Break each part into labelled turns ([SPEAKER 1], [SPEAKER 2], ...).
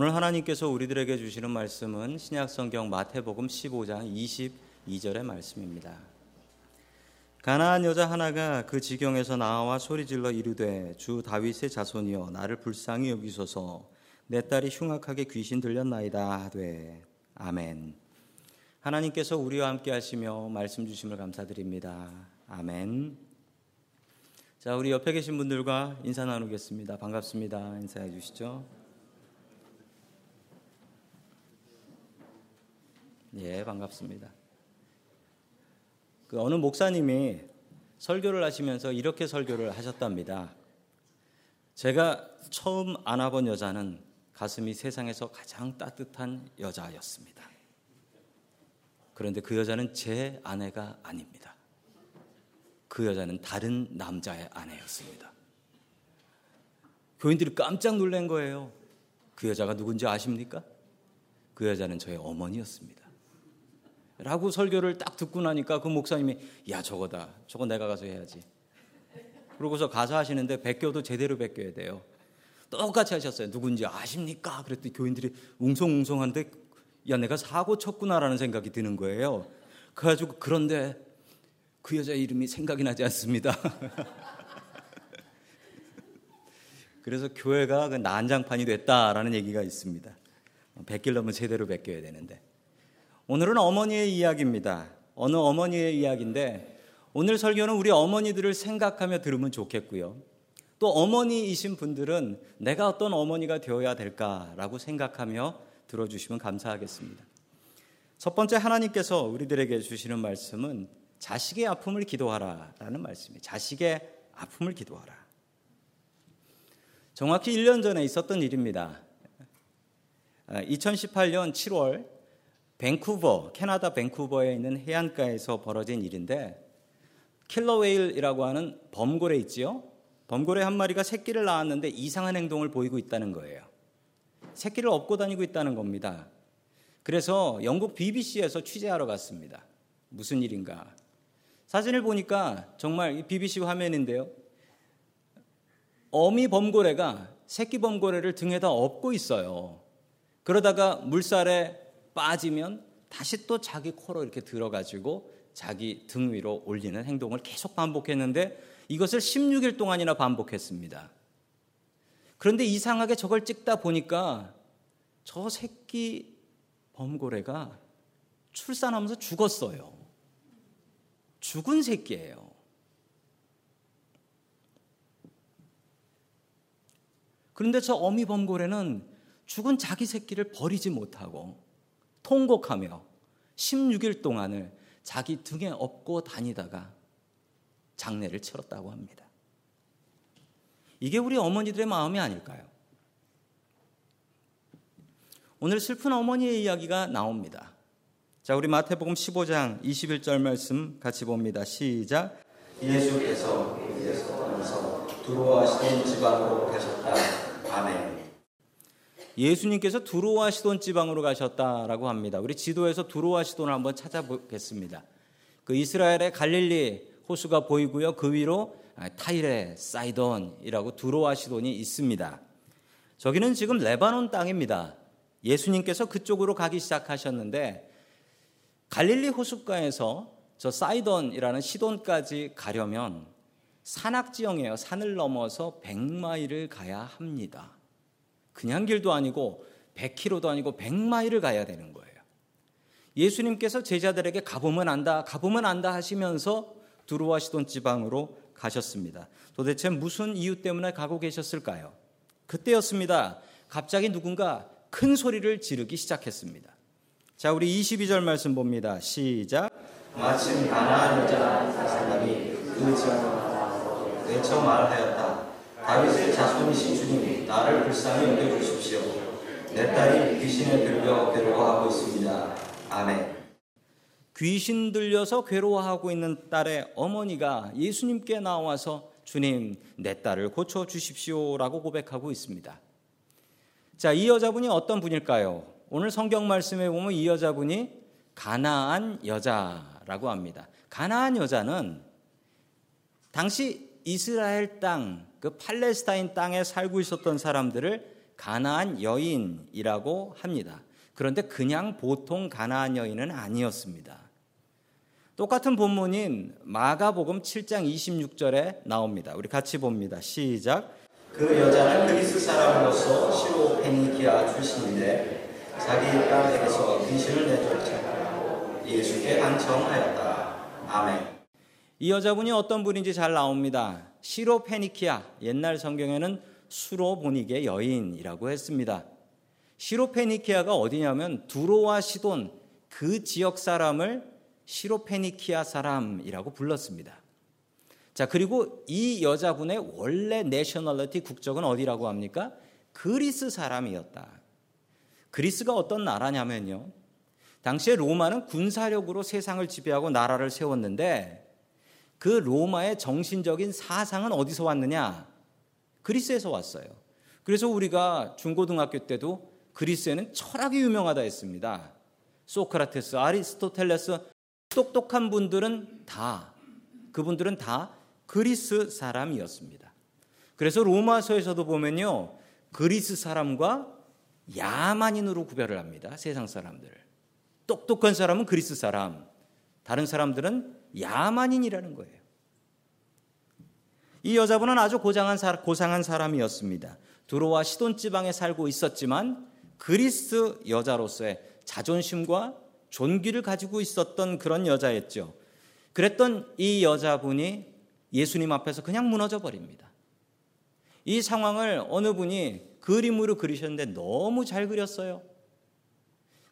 [SPEAKER 1] 오늘 하나님께서 우리들에게 주시는 말씀은 신약성경 마태복음 15장 22절의 말씀입니다. 가나안 여자 하나가 그 지경에서 나와 소리질러 이르되 주 다윗의 자손이여 나를 불쌍히 여기소서 내 딸이 흉악하게 귀신 들렸나이다 하되 아멘. 하나님께서 우리와 함께 하시며 말씀 주심을 감사드립니다. 아멘. 자, 우리 옆에 계신 분들과 인사 나누겠습니다. 반갑습니다. 인사해 주시죠. 예, 반갑습니다. 그 어느 목사님이 설교를 하시면서 이렇게 설교를 하셨답니다. 제가 처음 안아본 여자는 가슴이 세상에서 가장 따뜻한 여자였습니다. 그런데 그 여자는 제 아내가 아닙니다. 그 여자는 다른 남자의 아내였습니다. 교인들이 깜짝 놀란 거예요. 그 여자가 누군지 아십니까? 그 여자는 저의 어머니였습니다. 라고 설교를 딱 듣고 나니까 그 목사님이 야 저거다. 저거 내가 가서 해야지. 그러고서 가서 하시는데 베껴도 제대로 베껴야 돼요. 똑같이 하셨어요 누군지 아십니까? 그랬더니 교인들이 웅성웅성한데 야 내가 사고 쳤구나라는 생각이 드는 거예요. 그래가지고 그런데 그 여자 이름이 생각이 나지 않습니다. 그래서 교회가 그 난장판이 됐다라는 얘기가 있습니다. 베끼려면 제대로 베껴야 되는데 오늘은 어머니의 이야기입니다. 어느 어머니의 이야기인데 오늘 설교는 우리 어머니들을 생각하며 들으면 좋겠고요. 또 어머니이신 분들은 내가 어떤 어머니가 되어야 될까라고 생각하며 들어주시면 감사하겠습니다. 첫 번째 하나님께서 우리들에게 주시는 말씀은 자식의 아픔을 기도하라라는 말씀이에요. 자식의 아픔을 기도하라. 정확히 1년 전에 있었던 일입니다. 2018년 7월 밴쿠버, 캐나다 밴쿠버에 있는 해안가에서 벌어진 일인데 킬러웨일이라고 하는 범고래 있지요? 범고래 한 마리가 새끼를 낳았는데 이상한 행동을 보이고 있다는 거예요. 새끼를 업고 다니고 있다는 겁니다. 그래서 영국 BBC에서 취재하러 갔습니다. 무슨 일인가? 사진을 보니까 정말 BBC 화면인데요. 어미 범고래가 새끼 범고래를 등에다 업고 있어요. 그러다가 물살에 빠지면 다시 또 자기 코로 이렇게 들어가지고 자기 등 위로 올리는 행동을 계속 반복했는데 이것을 16일 동안이나 반복했습니다. 그런데 이상하게 저걸 찍다 보니까 저 새끼 범고래가 출산하면서 죽었어요. 죽은 새끼예요. 그런데 저 어미 범고래는 죽은 자기 새끼를 버리지 못하고 통곡하며 16일 동안을 자기 등에 업고 다니다가 장례를 치렀다고 합니다. 이게 우리 어머니들의 마음이 아닐까요? 오늘 슬픈 어머니의 이야기가 나옵니다. 자, 우리 마태복음 15장 21절 말씀 같이 봅니다. 시작. 예수께서 이제서 떠나서 두로아시던 지방으로 가셨다. 예수님께서 두로와 시돈 지방으로 가셨다라고 합니다. 우리 지도에서 두로와 시돈을 한번 찾아보겠습니다. 그 이스라엘의 갈릴리 호수가 보이고요. 그 위로 타이레, 사이돈이라고 두로와 시돈이 있습니다. 저기는 지금 레바논 땅입니다. 예수님께서 그쪽으로 가기 시작하셨는데 갈릴리 호숫가에서 저 사이돈이라는 시돈까지 가려면 산악 지형이에요. 산을 넘어서 100마일을 가야 합니다. 그냥 길도 아니고 100km도 아니고 100마일을 가야 되는 거예요. 예수님께서 제자들에게 가보면 안다, 가보면 안다 하시면서 두루와 시돈 지방으로 가셨습니다. 도대체 무슨 이유 때문에 가고 계셨을까요? 그때였습니다. 갑자기 누군가 큰 소리를 지르기 시작했습니다. 자, 우리 22절 말씀 봅니다. 시작. 마침 가나안 여자 사람이 그 지역으로 외쳐 말하였 다. 다윗의 자손이신 주님, 나를 불쌍히 여겨주십시오. 내 딸이 귀신에 들려 괴로워하고 있습니다. 아멘. 귀신 들려서 괴로워하고 있는 딸의 어머니가 예수님께 나와서 주님, 내 딸을 고쳐 주십시오라고 고백하고 있습니다. 자, 이 여자분이 어떤 분일까요? 오늘 성경 말씀에 보면 이 여자분이 가나안 여자라고 합니다. 가나안 여자는 당시 이스라엘 땅, 그 팔레스타인 땅에 살고 있었던 사람들을 가나안 여인이라고 합니다. 그런데 그냥 보통 가나안 여인은 아니었습니다. 똑같은 본문인 마가복음 7장 26절에 나옵니다. 우리 같이 봅니다. 시작. 그 여자는 그리스 사람으로서 시로 페니키아 출신인데 자기 딸에게서 귀신을 내쫓아 예수께 간청하였다. 아멘. 이 여자분이 어떤 분인지 잘 나옵니다. 시로 페니키아 옛날 성경에는 수로보니게 여인이라고 했습니다. 시로 페니키아가 어디냐면 두로와 시돈 그 지역 사람을 시로 페니키아 사람이라고 불렀습니다. 자, 그리고 이 여자분의 원래 내셔널리티 국적은 어디라고 합니까? 그리스 사람이었다. 그리스가 어떤 나라냐면요. 당시에 로마는 군사력으로 세상을 지배하고 나라를 세웠는데 그 로마의 정신적인 사상은 어디서 왔느냐? 그리스에서 왔어요. 그래서 우리가 중고등학교 때도 그리스에는 철학이 유명하다 했습니다. 소크라테스, 아리스토텔레스, 똑똑한 분들은 다, 그분들은 다 그리스 사람이었습니다. 그래서 로마서에서도 보면요. 그리스 사람과 야만인으로 구별을 합니다. 세상 사람들을. 똑똑한 사람은 그리스 사람, 다른 사람들은 야만인이라는 거예요. 이 여자분은 아주 고상한, 고상한 사람이었습니다. 두로와 시돈 지방에 살고 있었지만 그리스 여자로서의 자존심과 존귀를 가지고 있었던 그런 여자였죠. 그랬던 이 여자분이 예수님 앞에서 그냥 무너져 버립니다. 이 상황을 어느 분이 그림으로 그리셨는데 너무 잘 그렸어요.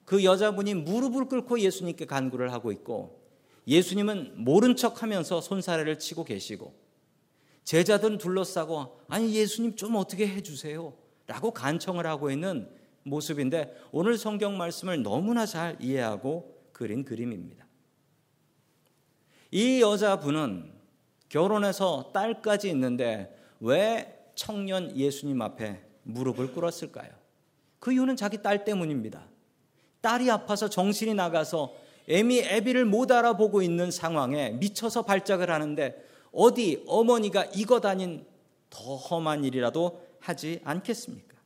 [SPEAKER 1] 그 여자분이 무릎을 꿇고 예수님께 간구를 하고 있고 예수님은 모른 척 하면서 손사래를 치고 계시고 제자들은 둘러싸고 아니 예수님 좀 어떻게 해 주세요 라고 간청을 하고 있는 모습인데 오늘 성경 말씀을 너무나 잘 이해하고 그린 그림입니다. 이 여자분은 결혼해서 딸까지 있는데 왜 청년 예수님 앞에 무릎을 꿇었을까요? 그 이유는 자기 딸 때문입니다. 딸이 아파서 정신이 나가서 애미 애비를 못 알아보고 있는 상황에 미쳐서 발작을 하는데 어디 어머니가 이거 다닌 더 험한 일이라도 하지 않겠습니까?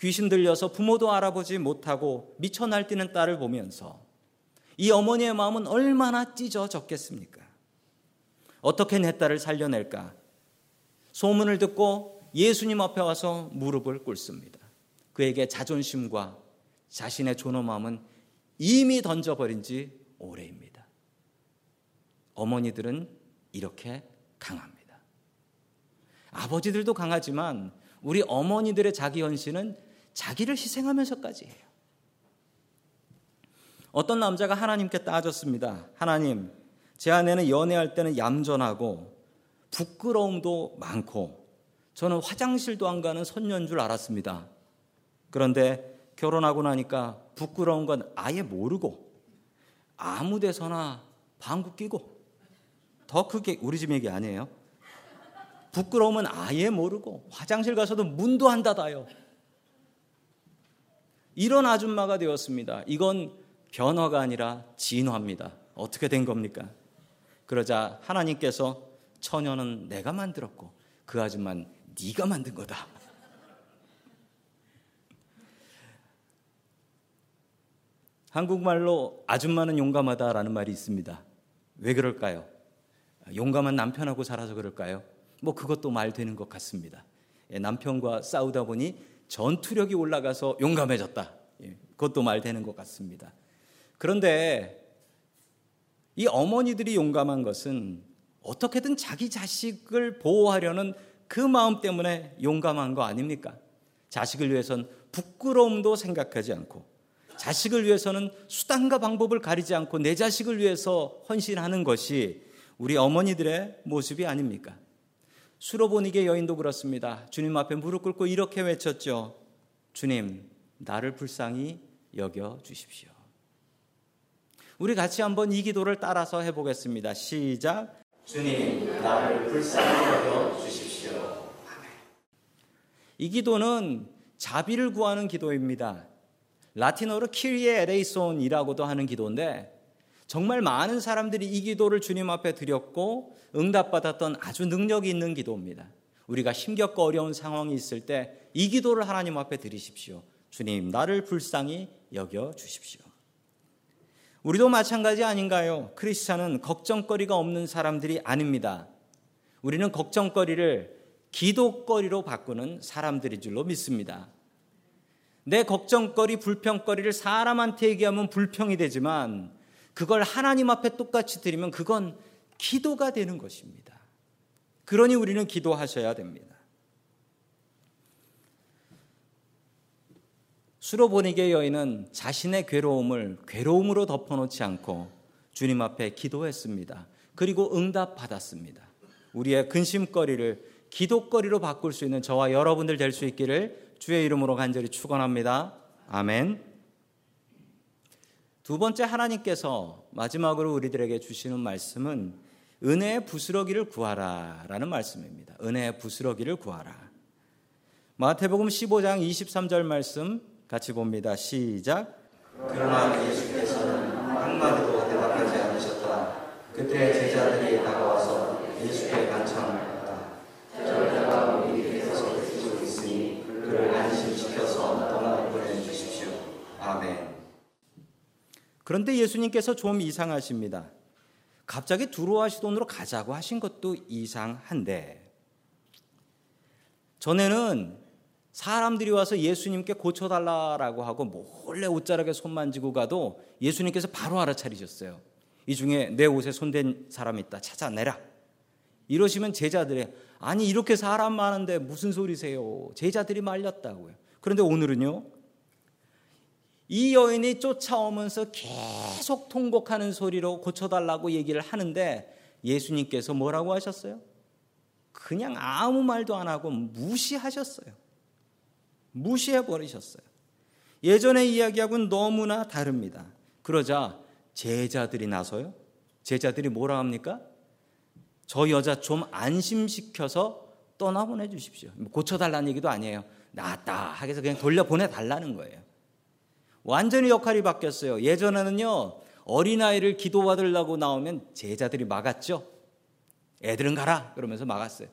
[SPEAKER 1] 귀신 들려서 부모도 알아보지 못하고 미쳐 날뛰는 딸을 보면서 이 어머니의 마음은 얼마나 찢어졌겠습니까? 어떻게 내 딸을 살려낼까? 소문을 듣고 예수님 앞에 와서 무릎을 꿇습니다. 그에게 자존심과 자신의 존엄함은 이미 던져버린 지 오래입니다. 어머니들은 이렇게 강합니다. 아버지들도 강하지만 우리 어머니들의 자기 헌신은 자기를 희생하면서까지 해요. 어떤 남자가 하나님께 따졌습니다. 하나님, 제 아내는 연애할 때는 얌전하고 부끄러움도 많고 저는 화장실도 안 가는 선녀인 줄 알았습니다. 그런데 결혼하고 나니까 부끄러운 건 아예 모르고 아무 데서나 방구 끼고 더 크게 우리 집 얘기 아니에요? 부끄러움은 아예 모르고 화장실 가서도 문도 안 닫아요. 이런 아줌마가 되었습니다. 이건 변화가 아니라 진화입니다. 어떻게 된 겁니까? 그러자 하나님께서 처녀는 내가 만들었고 그 아줌마는 네가 만든 거다. 한국말로 아줌마는 용감하다라는 말이 있습니다. 왜 그럴까요? 용감한 남편하고 살아서 그럴까요? 뭐 그것도 말 되는 것 같습니다. 예, 남편과 싸우다 보니 전투력이 올라가서 용감해졌다. 예, 그것도 말 되는 것 같습니다. 그런데 이 어머니들이 용감한 것은 어떻게든 자기 자식을 보호하려는 그 마음 때문에 용감한 거 아닙니까? 자식을 위해선 부끄러움도 생각하지 않고 자식을 위해서는 수단과 방법을 가리지 않고 내 자식을 위해서 헌신하는 것이 우리 어머니들의 모습이 아닙니까? 수로보니게 여인도 그렇습니다. 주님 앞에 무릎 꿇고 이렇게 외쳤죠. 주님, 나를 불쌍히 여겨 주십시오. 우리 같이 한번 이 기도를 따라서 해보겠습니다. 시작. 주님, 나를 불쌍히 여겨 주십시오. 이 기도는 자비를 구하는 기도입니다. 라틴어로 키리에 에레이손이라고도 하는 기도인데 정말 많은 사람들이 이 기도를 주님 앞에 드렸고 응답받았던 아주 능력이 있는 기도입니다. 우리가 힘겹고 어려운 상황이 있을 때 이 기도를 하나님 앞에 드리십시오. 주님, 나를 불쌍히 여겨 주십시오. 우리도 마찬가지 아닌가요? 크리스찬은 걱정거리가 없는 사람들이 아닙니다. 우리는 걱정거리를 기도거리로 바꾸는 사람들인 줄로 믿습니다. 내 걱정거리, 불평거리를 사람한테 얘기하면 불평이 되지만 그걸 하나님 앞에 똑같이 드리면 그건 기도가 되는 것입니다. 그러니 우리는 기도하셔야 됩니다. 수로보니게 여인은 자신의 괴로움을 괴로움으로 덮어놓지 않고 주님 앞에 기도했습니다. 그리고 응답받았습니다. 우리의 근심거리를 기도거리로 바꿀 수 있는 저와 여러분들 될 수 있기를 주의 이름으로 간절히 축원합니다. 아멘. 두 번째 하나님께서 마지막으로 우리들에게 주시는 말씀은 은혜의 부스러기를 구하라라는 말씀입니다. 은혜의 부스러기를 구하라. 마태복음 15장 23절 말씀 같이 봅니다. 시작. 그러나 예수께서는 한마디도 대답하지 않으셨다. 그때 제자들이 다가와서 예수께 간청하였다. 저희가 우리께서 계시고 있으니 그를 안심시켜서 떠나 보내주십시오. 아멘. 그런데 예수님께서 좀 이상하십니다. 갑자기 두루와 시돈으로 가자고 하신 것도 이상한데 전에는 사람들이 와서 예수님께 고쳐달라라고 하고 몰래 옷자락에 손 만지고 가도 예수님께서 바로 알아차리셨어요. 이 중에 내 옷에 손댄 사람 있다. 찾아내라. 이러시면 제자들이 아니 이렇게 사람 많은데 무슨 소리세요? 제자들이 말렸다고요. 그런데 오늘은요. 이 여인이 쫓아오면서 계속 통곡하는 소리로 고쳐달라고 얘기를 하는데 예수님께서 뭐라고 하셨어요? 그냥 아무 말도 안 하고 무시하셨어요. 무시해 버리셨어요. 예전의 이야기하고는 너무나 다릅니다. 그러자 제자들이 나서요. 제자들이 뭐라 합니까? 저 여자 좀 안심시켜서 떠나보내 주십시오. 뭐 고쳐달라는 얘기도 아니에요. 나았다 하게서 그냥 돌려보내 달라는 거예요. 완전히 역할이 바뀌었어요. 예전에는요, 어린아이를 기도받으려고 나오면 제자들이 막았죠. 애들은 가라! 그러면서 막았어요.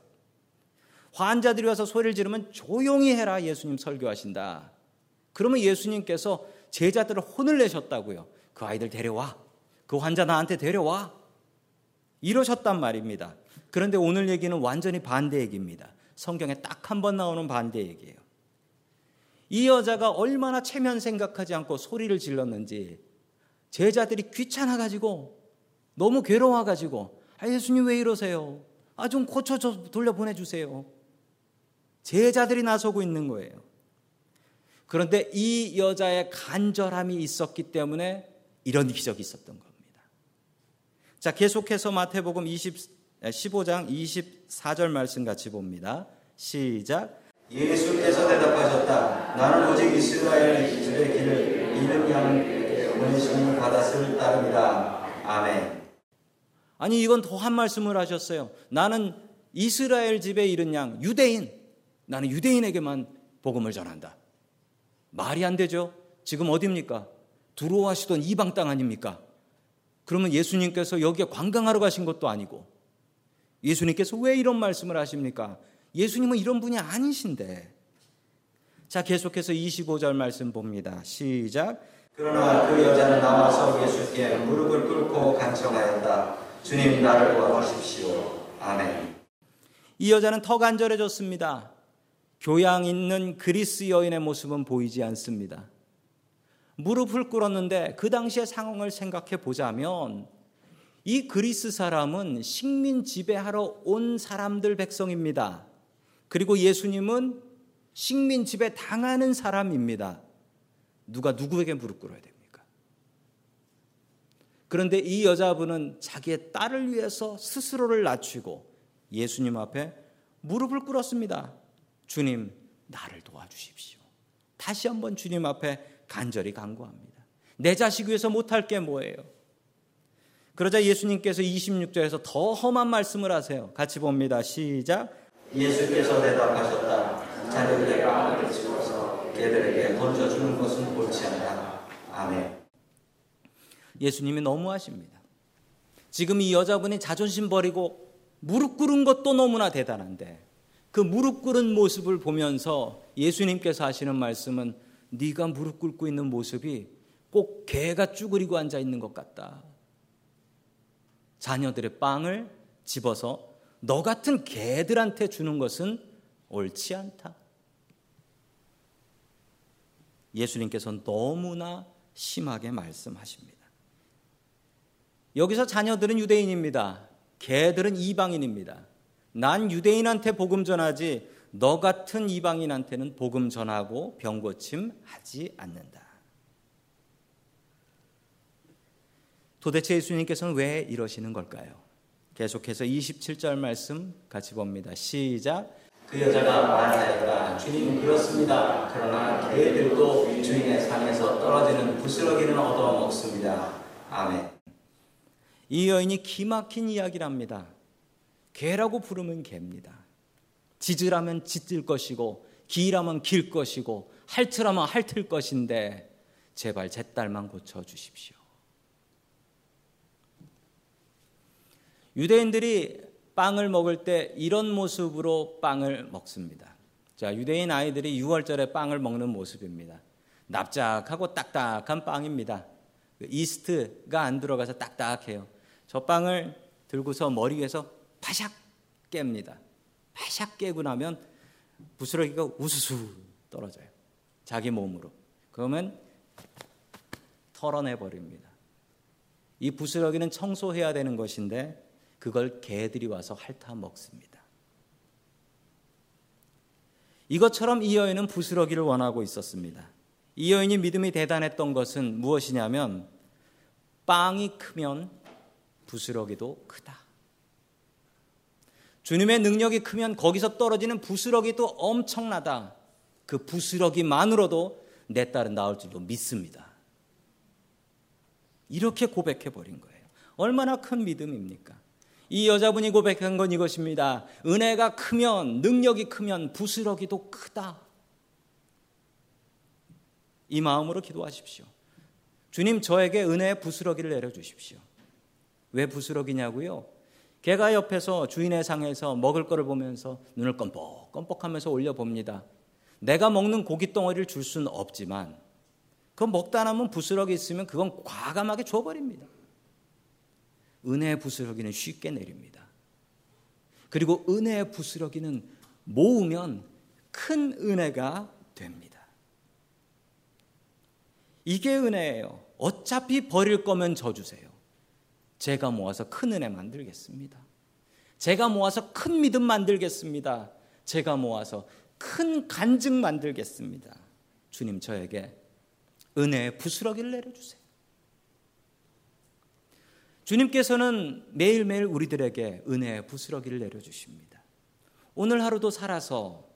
[SPEAKER 1] 환자들이 와서 소리를 지르면 조용히 해라 예수님 설교하신다. 그러면 예수님께서 제자들을 혼을 내셨다고요. 그 아이들 데려와. 그 환자 나한테 데려와. 이러셨단 말입니다. 그런데 오늘 얘기는 완전히 반대 얘기입니다. 성경에 딱 한 번 나오는 반대 얘기예요. 이 여자가 얼마나 체면 생각하지 않고 소리를 질렀는지 제자들이 귀찮아가지고 너무 괴로워가지고 아, 예수님 왜 이러세요? 아, 좀 고쳐 줘 돌려 보내주세요. 제자들이 나서고 있는 거예요. 그런데 이 여자의 간절함이 있었기 때문에 이런 기적이 있었던 겁니다. 자, 계속해서 마태복음 20, 15장 24절 말씀 같이 봅니다. 시작. 예수께서 대답하셨다. 나는 오직 이스라엘 집의 길을 잃은 양에게 보내심을 받았을 따름이다. 아멘. 아니, 이건 더 한 말씀을 하셨어요. 나는 이스라엘 집에 잃은 양, 유대인, 나는 유대인에게만 복음을 전한다. 말이 안 되죠? 지금 어디입니까? 두로하시던 이방 땅 아닙니까? 그러면 예수님께서 여기에 관광하러 가신 것도 아니고 예수님께서 왜 이런 말씀을 하십니까? 예수님은 이런 분이 아니신데. 자, 계속해서 25절 말씀 봅니다. 시작. 그러나 그 여자는 나와서 예수께 무릎을 꿇고 간청하였다. 주님 나를 도와주십시오. 아멘. 이 여자는 더 간절해졌습니다. 교양 있는 그리스 여인의 모습은 보이지 않습니다. 무릎을 꿇었는데 그 당시의 상황을 생각해 보자면 이 그리스 사람은 식민 지배하러 온 사람들 백성입니다. 그리고 예수님은 식민 지배 당하는 사람입니다. 누가 누구에게 무릎 꿇어야 됩니까? 그런데 이 여자분은 자기의 딸을 위해서 스스로를 낮추고 예수님 앞에 무릎을 꿇었습니다. 주님, 나를 도와주십시오. 다시 한번 주님 앞에 간절히 간구합니다. 내 자식 위해서 못할 게 뭐예요? 그러자 예수님께서 26절에서 더 험한 말씀을 하세요. 같이 봅니다. 시작. 예수께서 대답하셨다. 자녀들의 마음을 집어서 걔들에게 던져주는 것은 옳지 않다. 아멘. 예수님이 너무하십니다. 지금 이 여자분이 자존심 버리고 무릎 꿇은 것도 너무나 대단한데 그 무릎 꿇은 모습을 보면서 예수님께서 하시는 말씀은 네가 무릎 꿇고 있는 모습이 꼭 개가 쭈그리고 앉아 있는 것 같다. 자녀들의 빵을 집어서 너 같은 개들한테 주는 것은 옳지 않다. 예수님께서는 너무나 심하게 말씀하십니다. 여기서 자녀들은 유대인입니다. 개들은 이방인입니다. 난 유대인한테 복음 전하지 너 같은 이방인한테는 복음 전하고 병 고침 하지 않는다. 도대체 예수님께서는 왜 이러시는 걸까요? 계속해서 27절 말씀 같이 봅니다. 시작. 그 여자가 말하였다. 주님 그렇습니다. 그러나 개들도 주인의 상에서 떨어지는 부스러기는 얻어 먹습니다. 아멘. 이 여인이 기막힌 이야기랍니다. 개라고 부르면 개입니다. 짖으라면 짖을 것이고 기라면 길 것이고 핥으라면 핥을 것인데 제발 제 딸만 고쳐 주십시오. 유대인들이 빵을 먹을 때 이런 모습으로 빵을 먹습니다. 자, 유대인 아이들이 6월절에 빵을 먹는 모습입니다. 납작하고 딱딱한 빵입니다. 그 이스트가 안 들어가서 딱딱해요. 저 빵을 들고서 머리 위에서 파샥 깹니다. 파샥 깨고 나면 부스러기가 우수수 떨어져요. 자기 몸으로. 그러면 털어내 버립니다. 이 부스러기는 청소해야 되는 것인데 그걸 개들이 와서 핥아 먹습니다. 이것처럼 이 여인은 부스러기를 원하고 있었습니다. 이 여인이 믿음이 대단했던 것은 무엇이냐면 빵이 크면 부스러기도 크다. 주님의 능력이 크면 거기서 떨어지는 부스러기도 엄청나다. 그 부스러기만으로도 내 딸은 나올 줄도 믿습니다. 이렇게 고백해 버린 거예요. 얼마나 큰 믿음입니까? 이 여자분이 고백한 건 이것입니다. 은혜가 크면, 능력이 크면 부스러기도 크다. 이 마음으로 기도하십시오. 주님, 저에게 은혜의 부스러기를 내려주십시오. 왜 부스러기냐고요? 개가 옆에서 주인의 상에서 먹을 거를 보면서 눈을 껌뻑껌뻑 하면서 올려봅니다. 내가 먹는 고기 덩어리를 줄 수는 없지만 그 먹다 남은 부스러기 있으면 그건 과감하게 줘버립니다. 은혜의 부스러기는 쉽게 내립니다. 그리고 은혜의 부스러기는 모으면 큰 은혜가 됩니다. 이게 은혜예요. 어차피 버릴 거면 저 주세요. 제가 모아서 큰 은혜 만들겠습니다. 제가 모아서 큰 믿음 만들겠습니다. 제가 모아서 큰 간증 만들겠습니다. 주님 저에게 은혜의 부스러기를 내려주세요. 주님께서는 매일매일 우리들에게 은혜의 부스러기를 내려주십니다. 오늘 하루도 살아서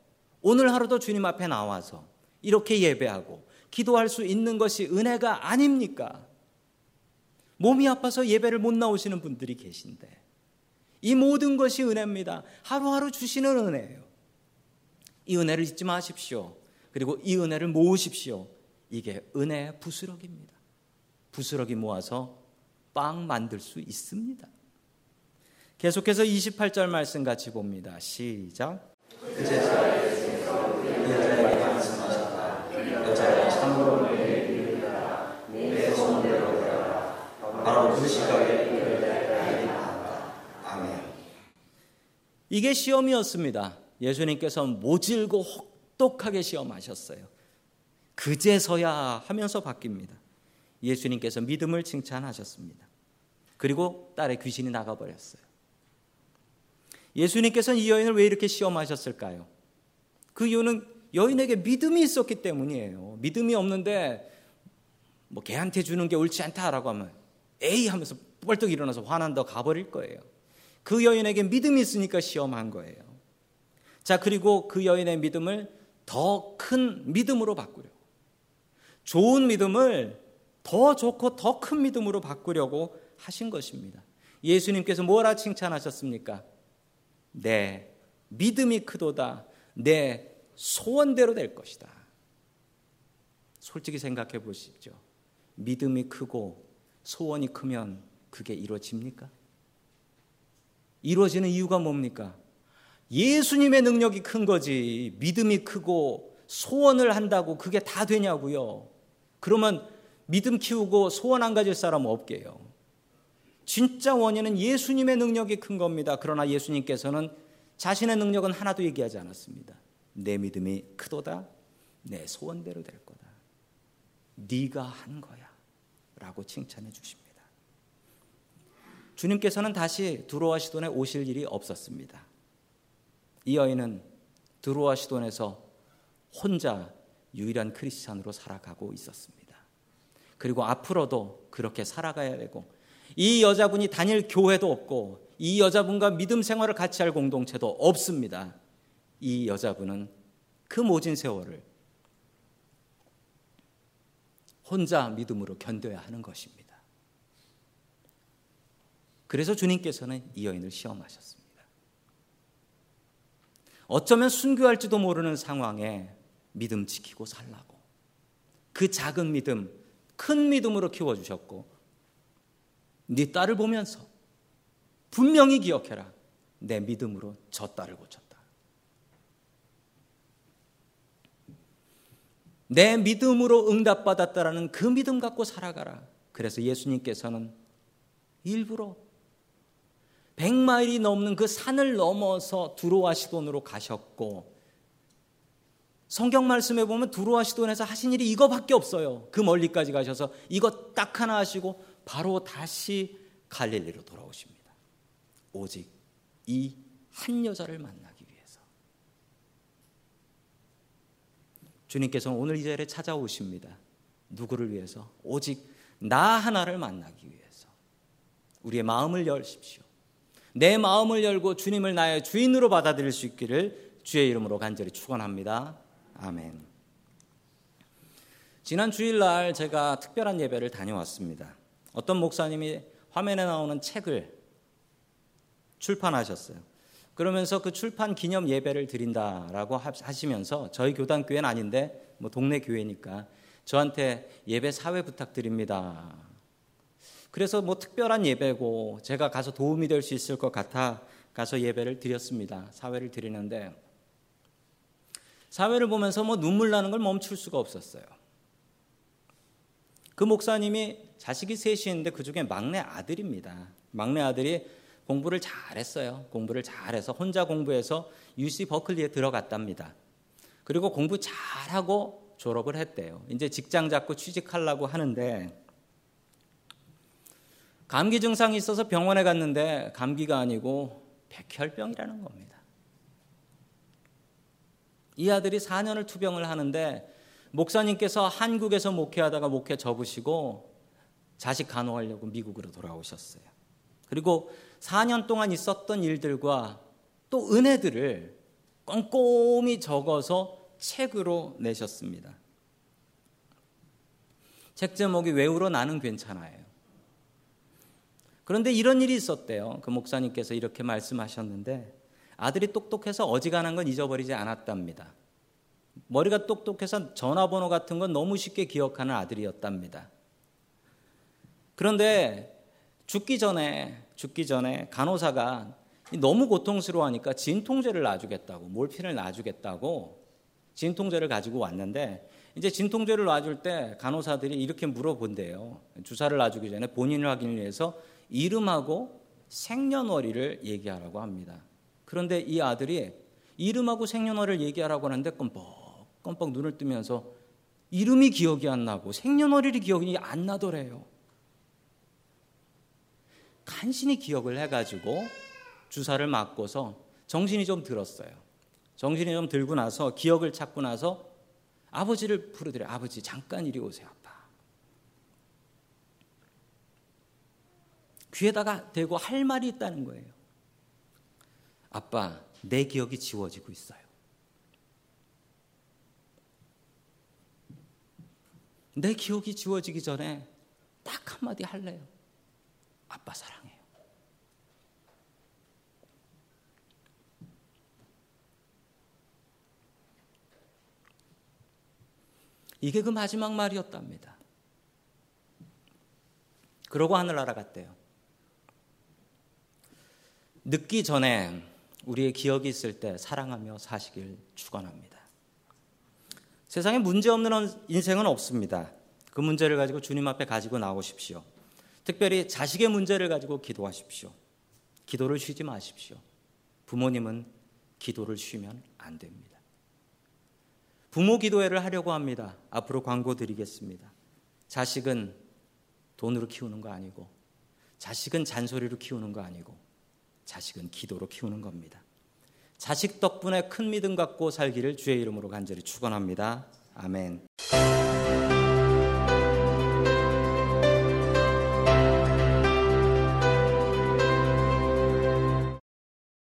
[SPEAKER 1] 오늘 하루도 주님 앞에 나와서 이렇게 예배하고 기도할 수 있는 것이 은혜가 아닙니까? 몸이 아파서 예배를 못 나오시는 분들이 계신데 이 모든 것이 은혜입니다. 하루하루 주시는 은혜예요. 이 은혜를 잊지 마십시오. 그리고 이 은혜를 모으십시오. 이게 은혜의 부스러기입니다. 부스러기 모아서 빵 만들 수 있습니다. 계속해서 28절 말씀 같이 봅니다. 시작. 이게 시험이었습니다. 예수님께서 모질고 혹독하게 시험하셨어요. 그제서야 하면서 바뀝니다. 예수님께서 믿음을 칭찬하셨습니다. 그리고 딸의 귀신이 나가버렸어요. 예수님께서는 이 여인을 왜 이렇게 시험하셨을까요? 그 이유는 여인에게 믿음이 있었기 때문이에요. 믿음이 없는데 뭐 걔한테 주는 게 옳지 않다라고 하면 에이 하면서 뻘떡 일어나서 화난다 가버릴 거예요. 그 여인에게 믿음이 있으니까 시험한 거예요. 자, 그리고 그 여인의 믿음을 더 큰 믿음으로 바꾸려. 좋은 믿음을 더 좋고 더 큰 믿음으로 바꾸려고 하신 것입니다. 예수님께서 뭐라 칭찬하셨습니까? 내 믿음이 크도다. 내 소원대로 될 것이다. 솔직히 생각해 보시죠. 믿음이 크고 소원이 크면 그게 이루어집니까? 이루어지는 이유가 뭡니까? 예수님의 능력이 큰 거지. 믿음이 크고 소원을 한다고 그게 다 되냐고요. 그러면 믿음 키우고 소원 안 가질 사람 없게요. 진짜 원인은 예수님의 능력이 큰 겁니다. 그러나 예수님께서는 자신의 능력은 하나도 얘기하지 않았습니다. 내 믿음이 크도다. 내 소원대로 될 거다. 네가 한 거야. 라고 칭찬해 주십니다. 주님께서는 다시 두로와 시돈에 오실 일이 없었습니다. 이 여인은 두로와 시돈에서 혼자 유일한 크리스찬으로 살아가고 있었습니다. 그리고 앞으로도 그렇게 살아가야 되고 이 여자분이 다닐 교회도 없고 이 여자분과 믿음 생활을 같이 할 공동체도 없습니다. 이 여자분은 그 모진 세월을 혼자 믿음으로 견뎌야 하는 것입니다. 그래서 주님께서는 이 여인을 시험하셨습니다. 어쩌면 순교할지도 모르는 상황에 믿음 지키고 살라고 그 작은 믿음, 큰 믿음으로 키워주셨고 네 딸을 보면서 분명히 기억해라. 내 믿음으로 저 딸을 고쳤다. 내 믿음으로 응답받았다라는 그 믿음 갖고 살아가라. 그래서 예수님께서는 일부러 100마일이 넘는 그 산을 넘어서 두로와 시돈으로 가셨고 성경 말씀에 보면 두로와 시돈에서 하신 일이 이거밖에 없어요. 그 멀리까지 가셔서 이거 딱 하나 하시고 바로 다시 갈릴리로 돌아오십니다. 오직 이 한 여자를 만나기 위해서. 주님께서는 오늘 이 자리에 찾아오십니다. 누구를 위해서? 오직 나 하나를 만나기 위해서. 우리의 마음을 열십시오. 내 마음을 열고 주님을 나의 주인으로 받아들일 수 있기를 주의 이름으로 간절히 축원합니다. 아멘. 지난 주일날 제가 특별한 예배를 다녀왔습니다. 어떤 목사님이 화면에 나오는 책을 출판하셨어요. 그러면서 그 출판 기념 예배를 드린다라고 하시면서 저희 교단 교회는 아닌데 뭐 동네 교회니까 저한테 예배 사회 부탁드립니다. 그래서 뭐 특별한 예배고 제가 가서 도움이 될 수 있을 것 같아 가서 예배를 드렸습니다. 사회를 드리는데 사회를 보면서 뭐 눈물 나는 걸 멈출 수가 없었어요. 그 목사님이 자식이 셋이있는데 그 중에 막내 아들입니다. 막내 아들이 공부를 잘했어요. 공부를 잘해서 혼자 공부해서 UC 버클리에 들어갔답니다. 그리고 공부 잘하고 졸업을 했대요. 이제 직장 잡고 취직하려고 하는데 감기 증상이 있어서 병원에 갔는데 감기가 아니고 백혈병이라는 겁니다. 이 아들이 4년을 투병을 하는데 목사님께서 한국에서 목회하다가 목회 접으시고 자식 간호하려고 미국으로 돌아오셨어요. 그리고 4년 동안 있었던 일들과 또 은혜들을 꼼꼼히 적어서 책으로 내셨습니다. 책 제목이 외우러 나는 괜찮아요. 그런데 이런 일이 있었대요. 그 목사님께서 이렇게 말씀하셨는데 아들이 똑똑해서 어지간한 건 잊어버리지 않았답니다. 머리가 똑똑해서 전화번호 같은 건 너무 쉽게 기억하는 아들이었답니다. 그런데 죽기 전에 죽기 전에 간호사가 너무 고통스러워하니까 진통제를 놔주겠다고 몰핀을 놔주겠다고 진통제를 가지고 왔는데 이제 진통제를 놔줄 때 간호사들이 이렇게 물어본대요. 주사를 놔주기 전에 본인을 확인을 위해서 이름하고 생년월일을 얘기하라고 합니다. 그런데 이 아들이 이름하고 생년월일을 얘기하라고 하는데 껌뻑 껌뻑 눈을 뜨면서 이름이 기억이 안 나고 생년월일이 기억이 안 나더래요. 간신히 기억을 해가지고 주사를 맞고서 정신이 좀 들었어요. 정신이 좀 들고 나서 기억을 찾고 나서 아버지를 부르더래. 아버지 잠깐 이리 오세요, 아빠. 귀에다가 대고 할 말이 있다는 거예요. 아빠, 내 기억이 지워지고 있어요. 내 기억이 지워지기 전에 딱 한마디 할래요. 아빠 사랑해요. 이게 그 마지막 말이었답니다. 그러고 하늘나라 갔대요. 늦기 전에 우리의 기억이 있을 때 사랑하며 사시길 축원합니다. 세상에 문제 없는 인생은 없습니다. 그 문제를 가지고 주님 앞에 가지고 나오십시오. 특별히 자식의 문제를 가지고 기도하십시오. 기도를 쉬지 마십시오. 부모님은 기도를 쉬면 안 됩니다. 부모 기도회를 하려고 합니다. 앞으로 광고 드리겠습니다. 자식은 돈으로 키우는 거 아니고, 자식은 잔소리로 키우는 거 아니고, 자식은 기도로 키우는 겁니다. 자식 덕분에 큰 믿음 갖고 살기를 주의 이름으로 간절히 축원합니다. 아멘.